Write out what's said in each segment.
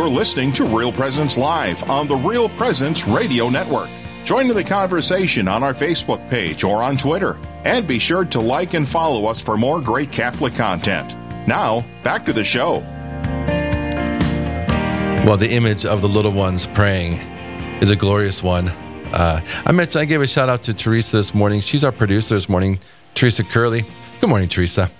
You're listening to Real Presence Live on the Real Presence Radio Network. Join in the conversation on our Facebook page or on Twitter. And be sure to like and follow us for more great Catholic content. Now, back to the show. Well, the image of the little ones praying is a glorious one. Uh, I mentioned I gave a shout out to Teresa this morning. She's our producer this morning, Teresa Curley. Good morning, Teresa.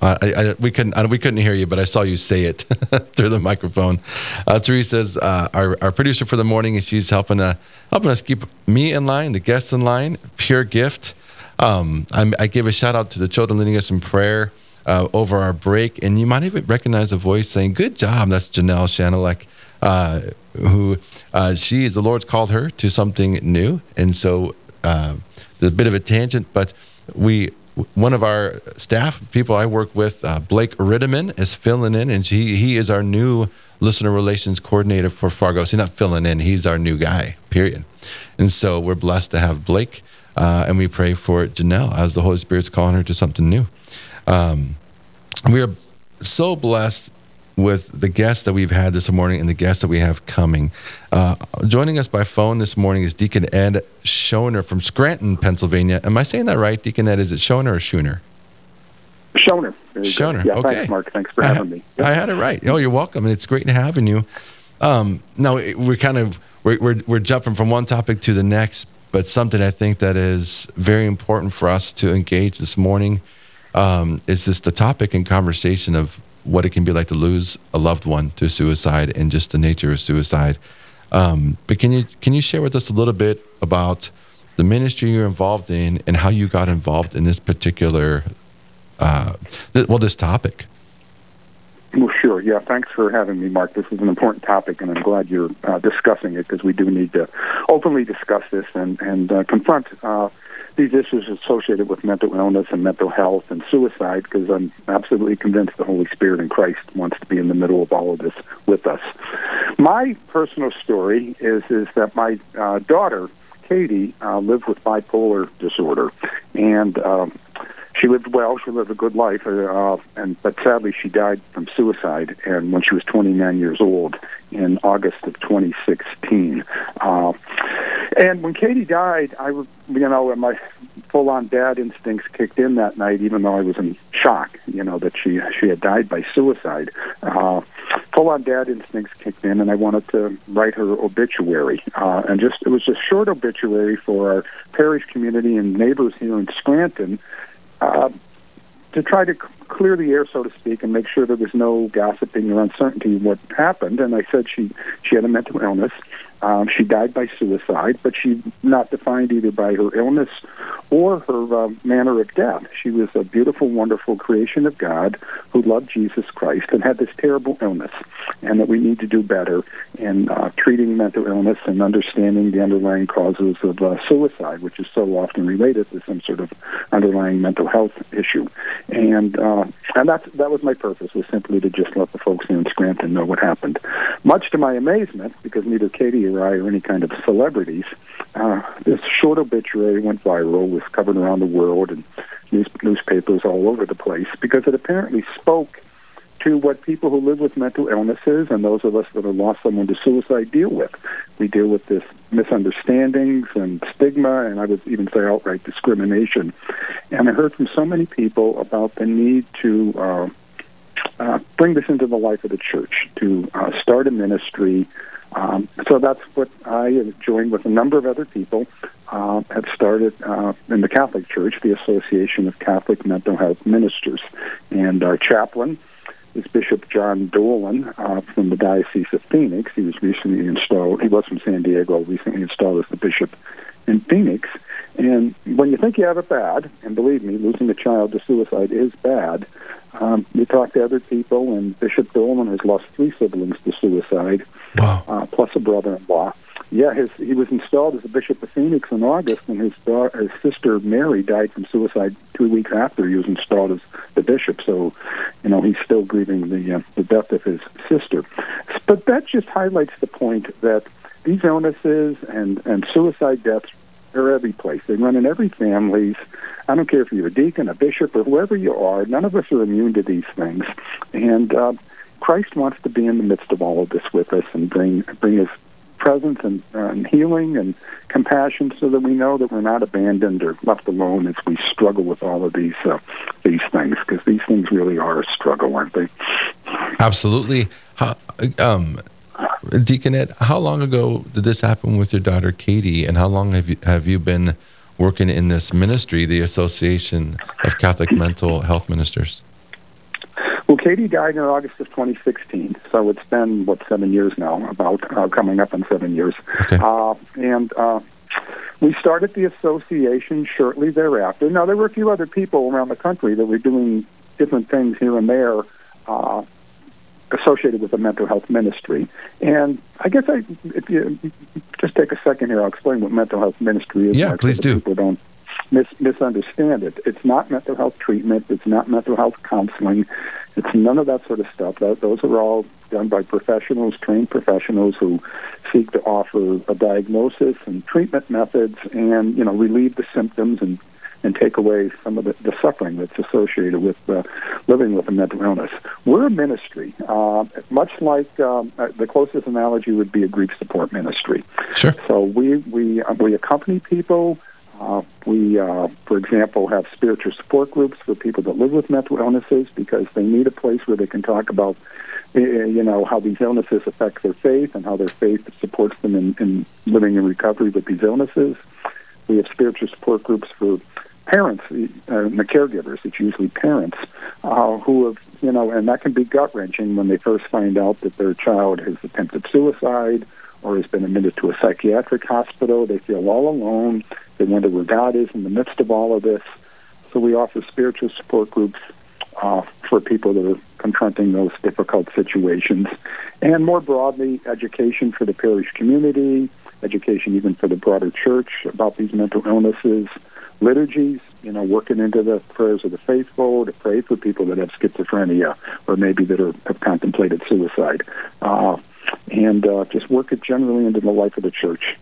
Uh, I, I, we couldn't I, we couldn't hear you, but I saw you say it through the microphone. Uh, Teresa's uh, our, our producer for the morning, and she's helping uh, helping us keep me in line, the guests in line. Pure gift. Um, i gave a shout out to the children leading us in prayer uh, over our break, and you might even recognize the voice saying, "Good job." That's Janelle Shanelek, uh, who she is the Lord's called her to something new, and so there's a bit of a tangent, but we one of our staff people I work with, uh, Blake Ritteman, is filling in, and he he is our new listener relations coordinator for Fargo. So he's not filling in; he's our new guy. Period. And so we're blessed to have Blake, uh, and we pray for Janelle as the Holy Spirit's calling her to something new. Um, we are so blessed with the guests that we've had this morning and the guests that we have coming. Uh, joining us by phone this morning is Deacon Ed Shoener from Scranton, Pennsylvania. Am I saying that right, Deacon Ed? Is it Shoener or Schooner? Shoener. Shoener. Yeah, okay. Thanks, Mark. Thanks for having I, me. Yep. I had it right. Oh, you're welcome. And it's great to having you. Um, now we're kind of we're, we're we're jumping from one topic to the next, but something I think that is very important for us to engage this morning um, is just the topic and conversation of what it can be like to lose a loved one to suicide and just the nature of suicide. Um, but can you can you share with us a little bit about the ministry you're involved in and how you got involved in this particular uh, th- well this topic? Well, sure. Yeah, thanks for having me, Mark. This is an important topic, and I'm glad you're uh, discussing it because we do need to openly discuss this and and uh, confront uh, these issues associated with mental illness and mental health and suicide because I'm absolutely convinced the Holy Spirit in Christ wants to be in the middle of all of this with us. My personal story is is that my uh, daughter Katie uh, lived with bipolar disorder, and um, she lived well. She lived a good life, uh, and but sadly she died from suicide, and when she was 29 years old in August of 2016. Uh, and when Katie died, I you know, my full-on dad instincts kicked in that night, even though I was in shock, you know, that she she had died by suicide. Uh, full-on dad instincts kicked in, and I wanted to write her obituary, uh, and just it was a short obituary for our parish community and neighbors here in Scranton. Uh, to try to clear the air, so to speak, and make sure there was no gossiping or uncertainty what happened. And I said she she had a mental illness. Um, she died by suicide, but she not defined either by her illness or her uh, manner of death. She was a beautiful, wonderful creation of God who loved Jesus Christ and had this terrible illness, and that we need to do better in uh, treating mental illness and understanding the underlying causes of uh, suicide, which is so often related to some sort of underlying mental health issue. And uh, and that's that was my purpose was simply to just let the folks in Scranton know what happened. Much to my amazement, because neither Katie or I are any kind of celebrities, uh, this short obituary went viral, was covered around the world, and news, newspapers all over the place because it apparently spoke to what people who live with mental illnesses and those of us that have lost someone to suicide deal with. We deal with this misunderstandings and stigma, and I would even say outright discrimination. And I heard from so many people about the need to uh, uh, bring this into the life of the church, to uh, start a ministry. Um, so that's what I joined with a number of other people. Uh, have started uh, in the Catholic Church, the Association of Catholic Mental Health Ministers, and our chaplain is Bishop John Dolan uh, from the Diocese of Phoenix. He was recently installed. He was from San Diego, recently installed as the bishop in Phoenix. And when you think you have it bad, and believe me, losing a child to suicide is bad, um, you talk to other people, and Bishop Dolan has lost three siblings to suicide, wow. uh, plus a brother-in-law. Yeah, his he was installed as a bishop of Phoenix in August, and his daughter, his sister Mary died from suicide two weeks after he was installed as the bishop. So, you know, he's still grieving the uh, the death of his sister. But that just highlights the point that these illnesses and and suicide deaths are every place. They run in every families. I don't care if you're a deacon, a bishop, or whoever you are. None of us are immune to these things, and. Uh, Christ wants to be in the midst of all of this with us and bring bring His presence and, uh, and healing and compassion, so that we know that we're not abandoned or left alone as we struggle with all of these uh, these things, because these things really are a struggle, aren't they? Absolutely. How, um, Deacon Ed, how long ago did this happen with your daughter Katie, and how long have you have you been working in this ministry, the Association of Catholic Mental Health Ministers? Well, Katie died in August of 2016, so it's been what seven years now, about uh, coming up on seven years. Okay. Uh, and uh, we started the association shortly thereafter. Now, there were a few other people around the country that were doing different things here and there uh, associated with the mental health ministry. And I guess I, if you just take a second here, I'll explain what mental health ministry is. Yeah, please so do. People don't mis- misunderstand it. It's not mental health treatment. It's not mental health counseling. It's none of that sort of stuff. That, those are all done by professionals, trained professionals who seek to offer a diagnosis and treatment methods, and you know relieve the symptoms and and take away some of the, the suffering that's associated with uh, living with a mental illness. We're a ministry, uh, much like um, uh, the closest analogy would be a grief support ministry. Sure. So we we uh, we accompany people. Uh, we, uh, for example, have spiritual support groups for people that live with mental illnesses because they need a place where they can talk about, uh, you know, how these illnesses affect their faith and how their faith supports them in, in living in recovery with these illnesses. We have spiritual support groups for parents uh, and the caregivers. It's usually parents uh, who have, you know, and that can be gut wrenching when they first find out that their child has attempted suicide or has been admitted to a psychiatric hospital. They feel all alone. They wonder where God is in the midst of all of this. So we offer spiritual support groups uh, for people that are confronting those difficult situations. And more broadly, education for the parish community, education even for the broader church about these mental illnesses, liturgies, you know, working into the prayers of the faithful to pray for people that have schizophrenia or maybe that are, have contemplated suicide. Uh, and uh, just work it generally into the life of the church.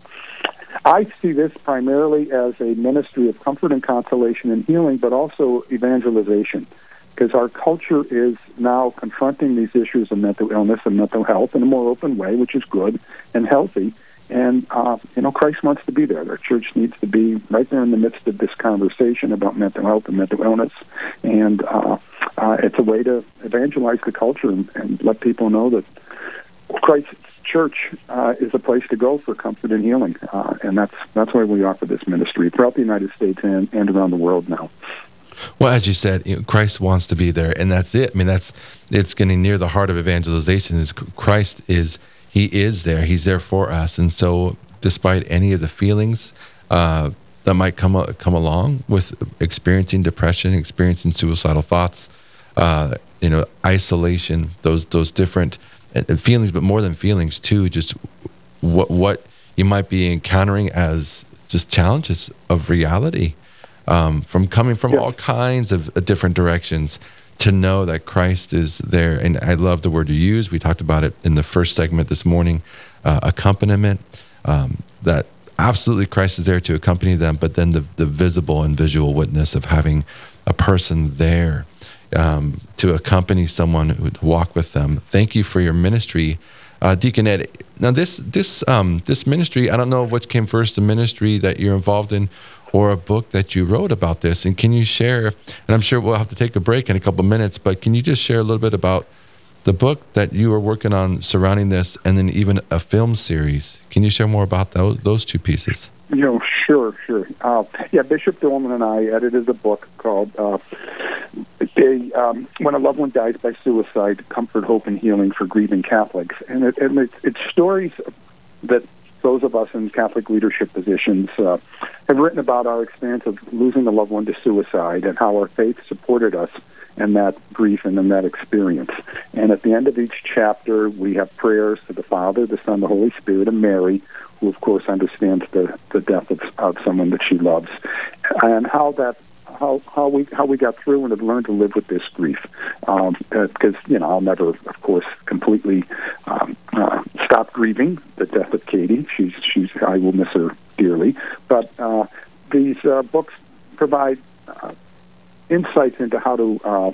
I see this primarily as a ministry of comfort and consolation and healing, but also evangelization, because our culture is now confronting these issues of mental illness and mental health in a more open way, which is good and healthy. And, uh, you know, Christ wants to be there. Our church needs to be right there in the midst of this conversation about mental health and mental illness. And uh, uh, it's a way to evangelize the culture and, and let people know that Christ's church uh, is a place to go for comfort and healing, uh, and that's that's why we offer this ministry throughout the United States and, and around the world now. Well, as you said, you know, Christ wants to be there, and that's it. I mean, that's it's getting near the heart of evangelization. Is Christ is He is there. He's there for us, and so despite any of the feelings uh, that might come come along with experiencing depression, experiencing suicidal thoughts, uh, you know, isolation, those those different feelings, but more than feelings too, just what what you might be encountering as just challenges of reality um, from coming from Yeah. all kinds of uh, different directions to know that Christ is there. And I love the word you use. We talked about it in the first segment this morning uh, accompaniment, um, that absolutely Christ is there to accompany them, but then the, the visible and visual witness of having a person there um, to accompany someone who walk with them. Thank you for your ministry, uh, Deacon Ed. Now this this um, this ministry, I don't know which came first, the ministry that you're involved in, or a book that you wrote about this. And can you share? And I'm sure we'll have to take a break in a couple minutes, but can you just share a little bit about the book that you are working on surrounding this, and then even a film series? Can you share more about those those two pieces? You know, sure, sure. Uh, yeah, Bishop Dolan and I edited a book called uh, they, um, "When a Loved One Dies by Suicide: Comfort, Hope, and Healing for Grieving Catholics," and, it, and it's, it's stories that those of us in Catholic leadership positions uh, have written about our experience of losing a loved one to suicide and how our faith supported us in that grief and in that experience. And at the end of each chapter, we have prayers to the Father, the Son, the Holy Spirit, and Mary, who of course understands the, the death of, of someone that she loves, and how that how how we how we got through and have learned to live with this grief. Because you know I'll never, of course, completely um, uh, stop grieving the death of Katie. She's she's I will miss her dearly. But uh, these uh, books provide. Insights into how to uh,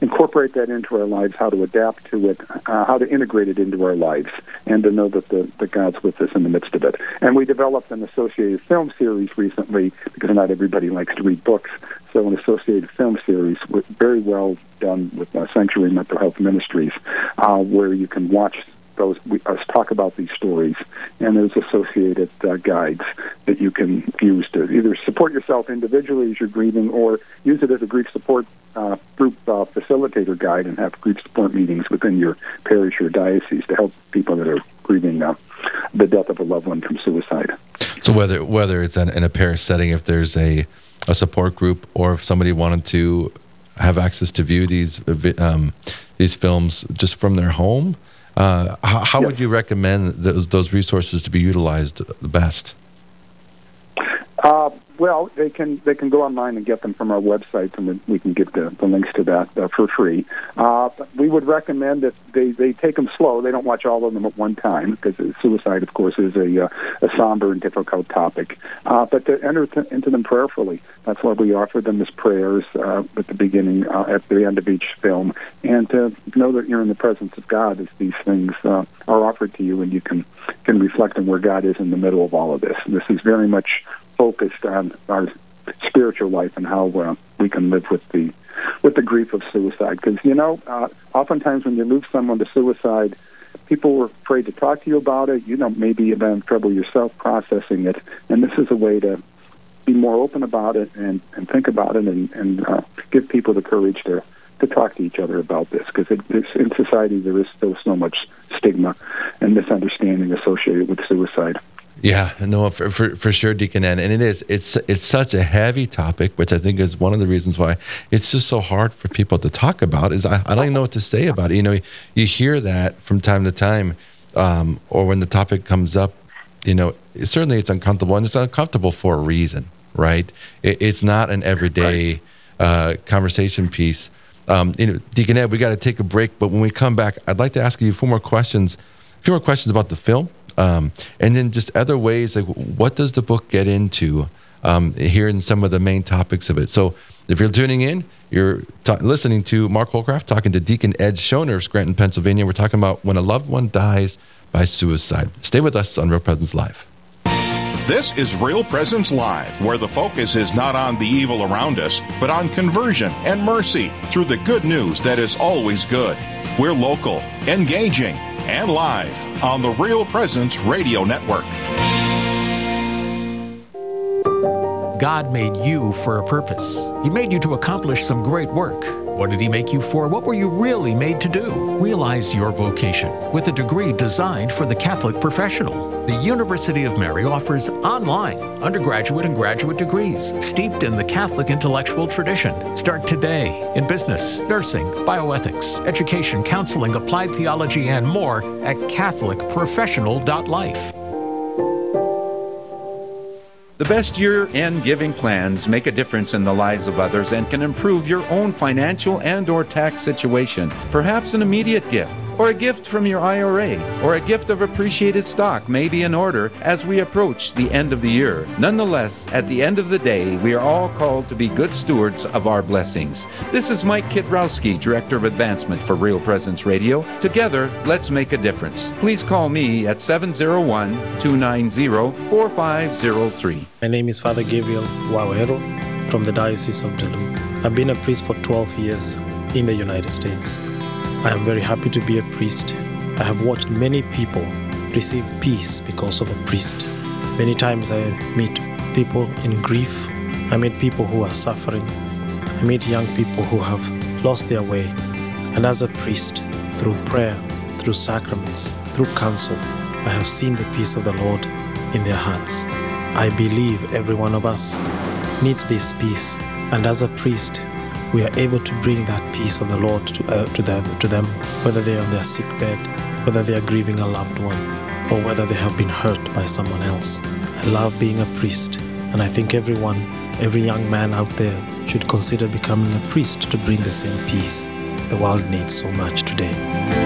incorporate that into our lives, how to adapt to it, uh, how to integrate it into our lives, and to know that the that God's with us in the midst of it. And we developed an associated film series recently because not everybody likes to read books. So an associated film series, very well done with uh, Sanctuary Mental Health Ministries, uh, where you can watch those we, us talk about these stories, and there's associated uh, guides that you can use to either support yourself individually as you're grieving, or use it as a grief support uh, group uh, facilitator guide, and have grief support meetings within your parish or diocese to help people that are grieving uh, the death of a loved one from suicide. So whether whether it's in, in a parish setting, if there's a a support group, or if somebody wanted to have access to view these um, these films just from their home uh, how, how would you recommend those, those resources to be utilized the best? Uh, well, they can they can go online and get them from our website, and we can get the, the links to that uh, for free. Uh, we would recommend that they, they take them slow. They don't watch all of them at one time because suicide, of course, is a, uh, a somber and difficult topic. Uh, but to enter to, into them prayerfully. That's why we offer them as prayers uh, at the beginning, uh, at the end of each film, and to know that you're in the presence of God as these things are offered to you, and you can can reflect on where God is in the middle of all of this. And this is very much focused on our spiritual life and how uh, we can live with the with the grief of suicide. Because you know, uh, oftentimes when you lose someone to suicide, people are afraid to talk to you about it. You know, maybe you've been in trouble yourself processing it, and this is a way to be more open about it and, and think about it and, and uh, give people the courage to to talk to each other about this because in society there is still so much stigma and misunderstanding associated with suicide. Yeah, no, for, for, for sure, Deacon Ed. And it is, it's, it's such a heavy topic, which I think is one of the reasons why it's just so hard for people to talk about is I, I don't even know what to say about it. You know, you hear that from time to time, um, or when the topic comes up, you know, it, certainly it's uncomfortable and it's uncomfortable for a reason, right? It, it's not an everyday uh, conversation piece. Um, you know, Deacon Ed, we got to take a break, but when we come back, I'd like to ask you four more questions, a few more questions about the film um, and then just other ways, like what does the book get into um, here in some of the main topics of it? So if you're tuning in, you're ta- listening to Mark Holcroft talking to Deacon Ed Shoener of Scranton, Pennsylvania. We're talking about when a loved one dies by suicide. Stay with us on Real Presence Live. This is Real Presence Live, where the focus is not on the evil around us, but on conversion and mercy through the good news that is always good. We're local, engaging, and live on the Real Presence Radio Network. God made you for a purpose. He made you to accomplish some great work. What did He make you for? What were you really made to do? Realize your vocation with a degree designed for the Catholic professional. The University of Mary offers online undergraduate and graduate degrees steeped in the Catholic intellectual tradition. Start today in business, nursing, bioethics, education, counseling, applied theology, and more at CatholicProfessional.life. The best year end giving plans make a difference in the lives of others and can improve your own financial and or tax situation. Perhaps an immediate gift or a gift from your IRA, or a gift of appreciated stock may be in order as we approach the end of the year. Nonetheless, at the end of the day, we are all called to be good stewards of our blessings. This is Mike Kidrowski, Director of Advancement for Real Presence Radio. Together, let's make a difference. Please call me at 701 290 4503. My name is Father Gabriel Waweru from the Diocese of Duluth. I've been a priest for 12 years in the United States. I am very happy to be a priest. I have watched many people receive peace because of a priest. Many times I meet people in grief. I meet people who are suffering. I meet young people who have lost their way. And as a priest, through prayer, through sacraments, through counsel, I have seen the peace of the Lord in their hearts. I believe every one of us needs this peace. And as a priest, we are able to bring that peace of the Lord to, uh, to, them, to them, whether they are on their sick bed, whether they are grieving a loved one, or whether they have been hurt by someone else. I love being a priest, and I think everyone, every young man out there, should consider becoming a priest to bring the same peace the world needs so much today.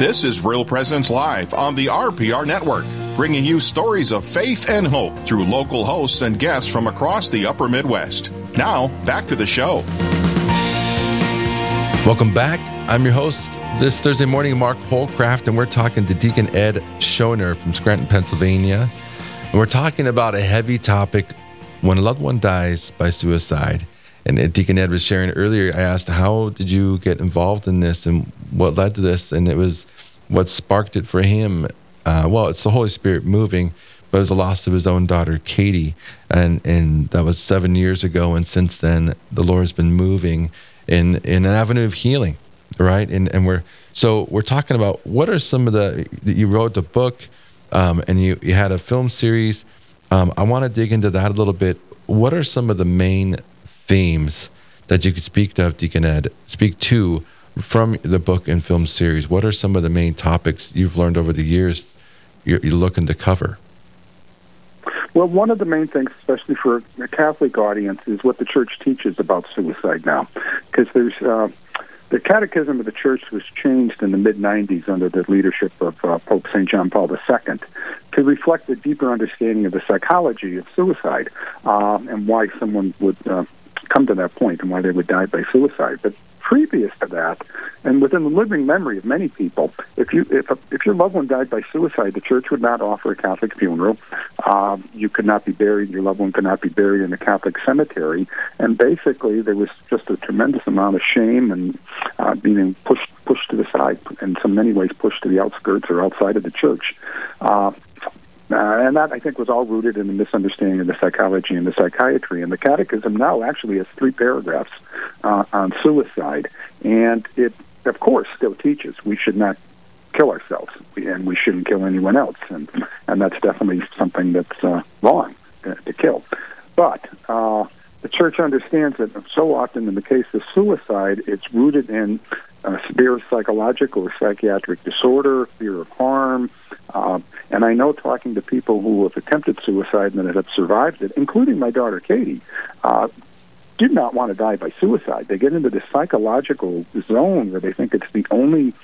This is Real Presence Live on the RPR Network. bringing you stories of faith and hope through local hosts and guests from across the upper Midwest. Now, back to the show. Welcome back. I'm your host this Thursday morning, Mark Holcraft, and we're talking to Deacon Ed Shoener from Scranton, Pennsylvania. And we're talking about a heavy topic when a loved one dies by suicide. And Deacon Ed was sharing earlier. I asked, How did you get involved in this and what led to this? And it was what sparked it for him. Uh, well, it's the Holy Spirit moving, but it was the loss of his own daughter, Katie. And, and that was seven years ago. And since then, the Lord has been moving in, in an avenue of healing, right? And, and we're so we're talking about what are some of the, that you wrote the book um, and you, you had a film series. Um, I want to dig into that a little bit. What are some of the main themes that you could speak of, Deacon Ed, speak to from the book and film series? What are some of the main topics you've learned over the years you're, you're looking to cover? Well, one of the main things, especially for a Catholic audience, is what the church teaches about suicide now. Because there's uh, the Catechism of the Church was changed in the mid 90s under the leadership of uh, Pope St. John Paul II to reflect a deeper understanding of the psychology of suicide uh, and why someone would uh, come to that point and why they would die by suicide. But previous to that, and within the living memory of many people, if you if a, if your loved one died by suicide, the church would not offer a Catholic funeral. Uh, you could not be buried. Your loved one could not be buried in a Catholic cemetery. And basically, there was just a tremendous amount of shame and uh, being pushed pushed to the side, in so many ways pushed to the outskirts or outside of the church. Uh, uh, and that, I think, was all rooted in a misunderstanding of the psychology and the psychiatry. And the Catechism now actually has three paragraphs uh, on suicide. And it, of course, still teaches we should not kill ourselves and we shouldn't kill anyone else. And, and that's definitely something that's uh, wrong to, to kill. But uh, the church understands that so often in the case of suicide, it's rooted in uh, severe psychological or psychiatric disorder, fear of harm. Uh, and I know talking to people who have attempted suicide and that have survived it, including my daughter Katie, uh, did not want to die by suicide. They get into this psychological zone where they think it's the only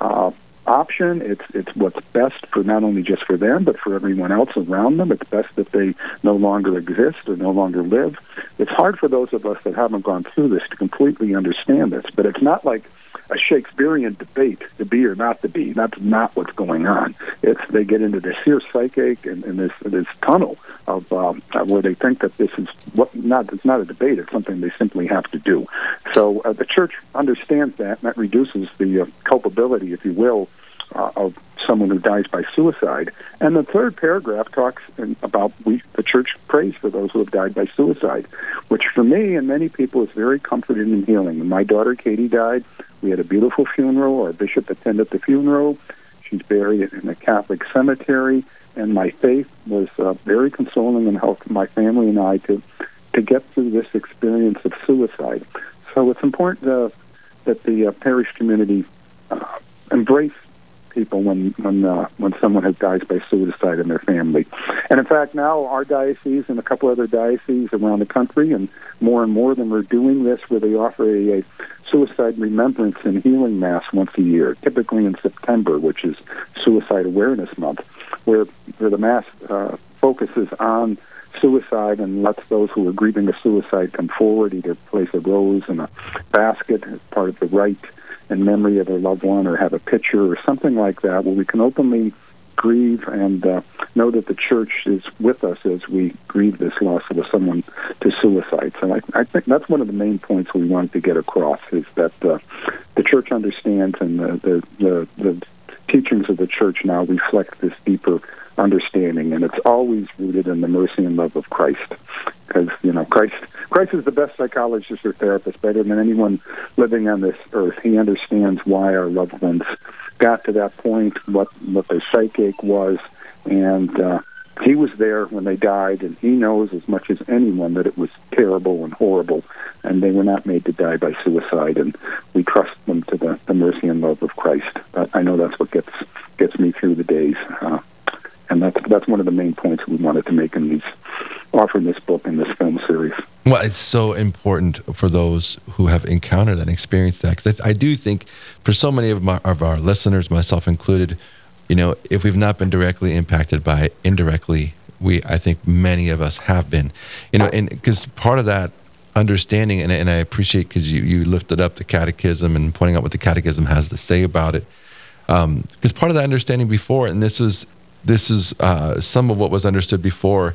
uh, option. It's it's what's best for not only just for them, but for everyone else around them. It's best that they no longer exist or no longer live. It's hard for those of us that haven't gone through this to completely understand this, but it's not like a Shakespearean debate to be or not to be. That's not what's going on. It's they get into this here psychic and, and this this tunnel of um, where they think that this is what not it's not a debate. It's something they simply have to do. So uh, the church understands that, and that reduces the uh, culpability, if you will, uh, of someone who dies by suicide. And the third paragraph talks in, about we the church prays for those who have died by suicide, which for me and many people is very comforting and healing. When my daughter Katie died, we had a beautiful funeral. Our bishop attended the funeral. She's buried in a Catholic cemetery, and my faith was uh, very consoling and helped my family and I to to get through this experience of suicide. So it's important uh, that the uh, parish community uh, embrace people when when uh, when someone has died by suicide in their family. And in fact, now our diocese and a couple other dioceses around the country, and more and more of them are doing this, where they offer a, a suicide remembrance and healing mass once a year, typically in September, which is Suicide Awareness Month, where where the mass uh, focuses on suicide and lets those who are grieving a suicide come forward, either place a rose in a basket as part of the rite in memory of a loved one or have a picture or something like that where we can openly grieve and uh, know that the church is with us as we grieve this loss of someone to suicide. So I, I think that's one of the main points we wanted to get across is that uh, the church understands and the, the, the, the teachings of the church now reflect this deeper understanding, and it's always rooted in the mercy and love of Christ. Because you know, Christ, Christ is the best psychologist or therapist, better than anyone living on this earth. He understands why our loved ones got to that point, what what their psychic was, and uh, he was there when they died, and he knows as much as anyone that it was terrible and horrible, and they were not made to die by suicide. And we trust them to the, the mercy and love of Christ. But I know that's what gets gets me through the days. Uh, and that's that's one of the main points we wanted to make in these offering this book and this film series. Well, it's so important for those who have encountered and experienced that. Because I, I, do think for so many of, my, of our listeners, myself included, you know, if we've not been directly impacted by it, indirectly, we I think many of us have been, you know, and because part of that understanding, and, and I appreciate because you you lifted up the catechism and pointing out what the catechism has to say about it, because um, part of that understanding before, and this is this is uh, some of what was understood before,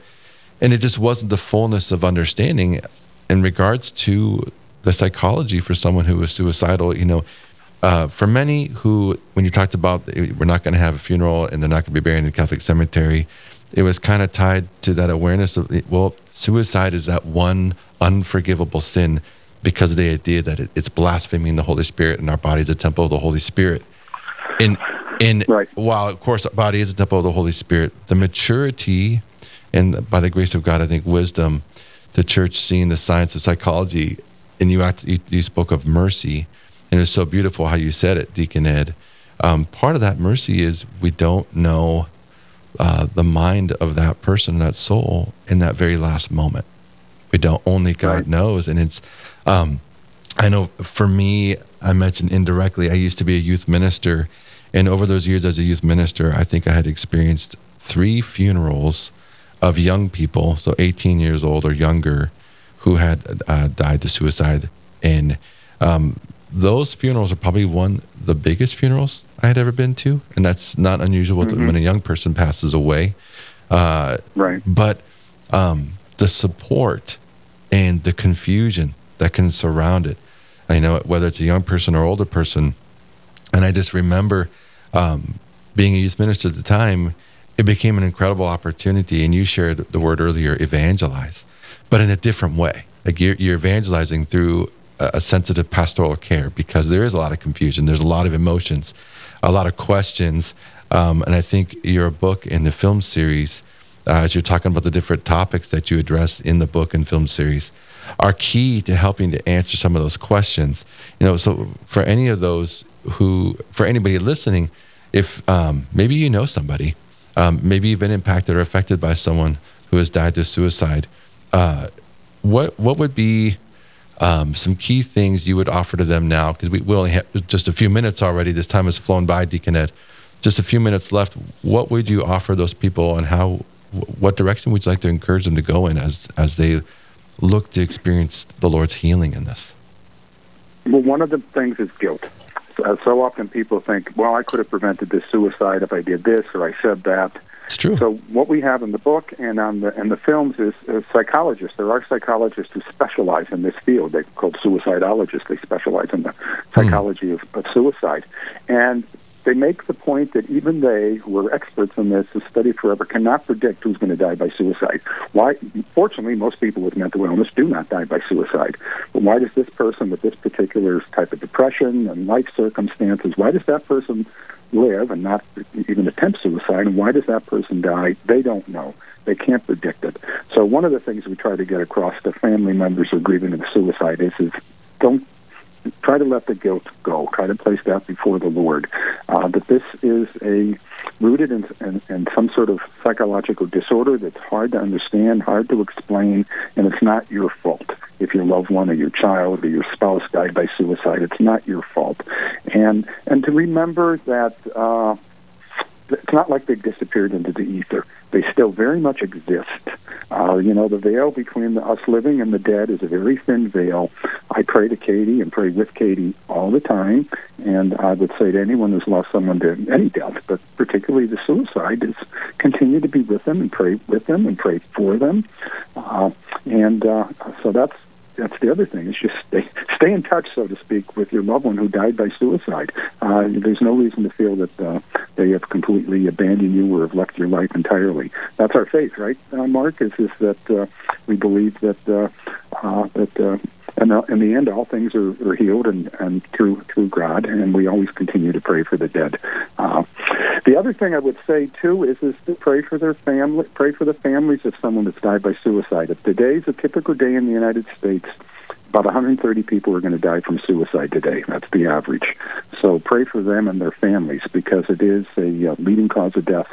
and it just wasn't the fullness of understanding in regards to the psychology for someone who was suicidal. You know, uh, for many who, when you talked about we're not going to have a funeral and they're not going to be buried in the Catholic cemetery, it was kind of tied to that awareness of well, suicide is that one unforgivable sin because of the idea that it, it's blaspheming the Holy Spirit and our body is a temple of the Holy Spirit. In in right. while of course our body is a temple of the Holy Spirit, the maturity and by the grace of God, I think wisdom, the church seeing the science of psychology, and you act, you, you spoke of mercy and it's so beautiful how you said it, Deacon Ed. Um, part of that mercy is we don't know uh, the mind of that person, that soul, in that very last moment. We don't. Only God right. knows, and it's. Um, I know for me, I mentioned indirectly. I used to be a youth minister, and over those years as a youth minister, I think I had experienced three funerals of young people, so 18 years old or younger, who had uh, died to suicide. And um, those funerals are probably one the biggest funerals I had ever been to, and that's not unusual mm-hmm. when a young person passes away. Uh, right. But um, the support and the confusion that can surround it. I know whether it's a young person or older person, and I just remember um, being a youth minister at the time. It became an incredible opportunity, and you shared the word earlier, evangelize, but in a different way. Like you're, you're evangelizing through a sensitive pastoral care because there is a lot of confusion. There's a lot of emotions, a lot of questions. Um, and I think your book and the film series, uh, as you're talking about the different topics that you address in the book and film series, are key to helping to answer some of those questions. You know, so for any of those who, for anybody listening, if um, maybe you know somebody, um, maybe you've been impacted or affected by someone who has died to suicide, uh, what what would be um, some key things you would offer to them now, because we, we only have just a few minutes already. This time has flown by, Deacon Ed. Just a few minutes left. What would you offer those people, and how? What direction would you like to encourage them to go in as as they look to experience the Lord's healing in this? Well, one of the things is guilt. So, so often people think, well, I could have prevented this suicide if I did this or I said that. It's true. So what we have in the book and on the and the films is, is psychologists. There are psychologists who specialize in this field. They're called suicidologists. They specialize in the psychology mm. of, of suicide, and they make the point that even they, who are experts in this, who study forever, cannot predict who's going to die by suicide. Why? Fortunately, most people with mental illness do not die by suicide. But why does this person with this particular type of depression and life circumstances, why does that person live and not even attempt suicide, and why does that person die? They don't know. They can't predict it. So one of the things we try to get across to family members who are grieving of suicide is, is don't try to let the guilt go. Try to place that before the Lord. Uh, that this is a rooted in, in, in, some sort of psychological disorder that's hard to understand, hard to explain, and it's not your fault. If your loved one or your child or your spouse died by suicide, it's not your fault. And and to remember that. Uh, it's not like they've disappeared into the ether. They still very much exist. Uh, you know, the veil between us living and the dead is a very thin veil. I pray to Katie and pray with Katie all the time, and I would say to anyone who's lost someone to any death, but particularly the suicide, is continue to be with them and pray with them and pray for them. Uh, and uh, so that's that's the other thing. Is just stay stay in touch, so to speak, with your loved one who died by suicide. Uh, there's no reason to feel that uh, they have completely abandoned you or have left your life entirely. That's our faith, right, uh, Mark? Is is that uh, we believe that uh, uh, that. Uh, and uh, in the end, all things are, are healed and, and through through God, and we always continue to pray for the dead. Uh, the other thing I would say too is is to pray for their family, pray for the families of someone that's died by suicide. If today's a typical day in the United States, about 130 people are going to die from suicide today. That's the average. So pray for them and their families because it is a uh, leading cause of death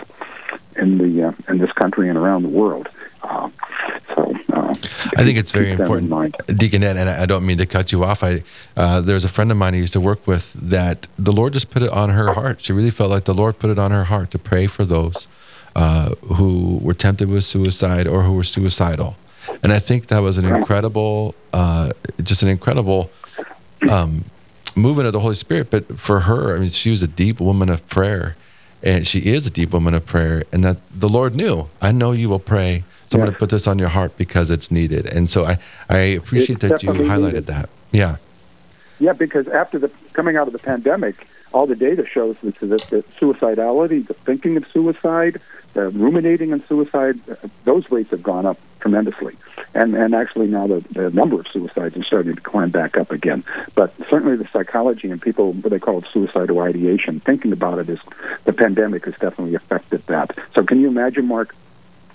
in the uh, in this country and around the world. Uh, I think it's very important, Deacon Ed, and I don't mean to cut you off. I uh, there's a friend of mine I used to work with that the Lord just put it on her heart. She really felt like the Lord put it on her heart to pray for those uh, who were tempted with suicide or who were suicidal. And I think that was an incredible, uh, just an incredible um, movement of the Holy Spirit. But for her, I mean, she was a deep woman of prayer, and she is a deep woman of prayer, and that the Lord knew. I know you will pray. So yes. I'm going to put this on your heart because it's needed. And so I, I appreciate it's that you highlighted needed. that. Yeah. Yeah, because after the coming out of the pandemic, all the data shows that, that, that suicidality, the thinking of suicide, the ruminating on suicide, uh, those rates have gone up tremendously. And and actually now the, the number of suicides is starting to climb back up again. But certainly the psychology and people, what they call it suicidal ideation, thinking about it is the pandemic has definitely affected that. So can you imagine, Mark,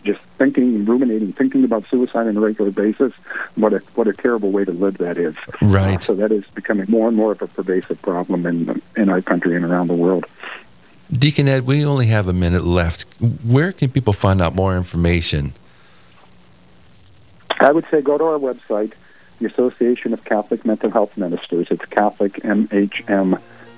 just thinking, and ruminating, thinking about suicide on a regular basis, what a what a terrible way to live that is. Right. Uh, so that is becoming more and more of a pervasive problem in in our country and around the world. Deacon Ed, we only have a minute left. Where can people find out more information? I would say go to our website, the Association of Catholic Mental Health Ministers. It's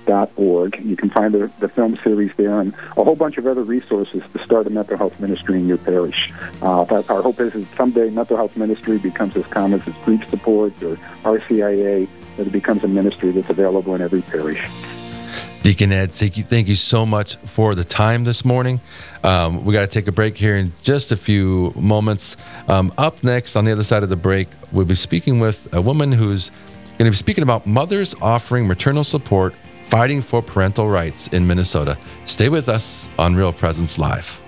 CatholicMHM.org. You can find the, the film series there and a whole bunch of other resources to start a mental health ministry in your parish. Uh, our hope is that someday mental health ministry becomes as common as grief support or RCIA, that it becomes a ministry that's available in every parish. Deacon Ed, thank you, thank you so much for the time this morning. Um, we got to take a break here in just a few moments. Um, up next, on the other side of the break, we'll be speaking with a woman who's going to be speaking about mothers offering maternal support, fighting for parental rights in Minnesota. Stay with us on Real Presence Live.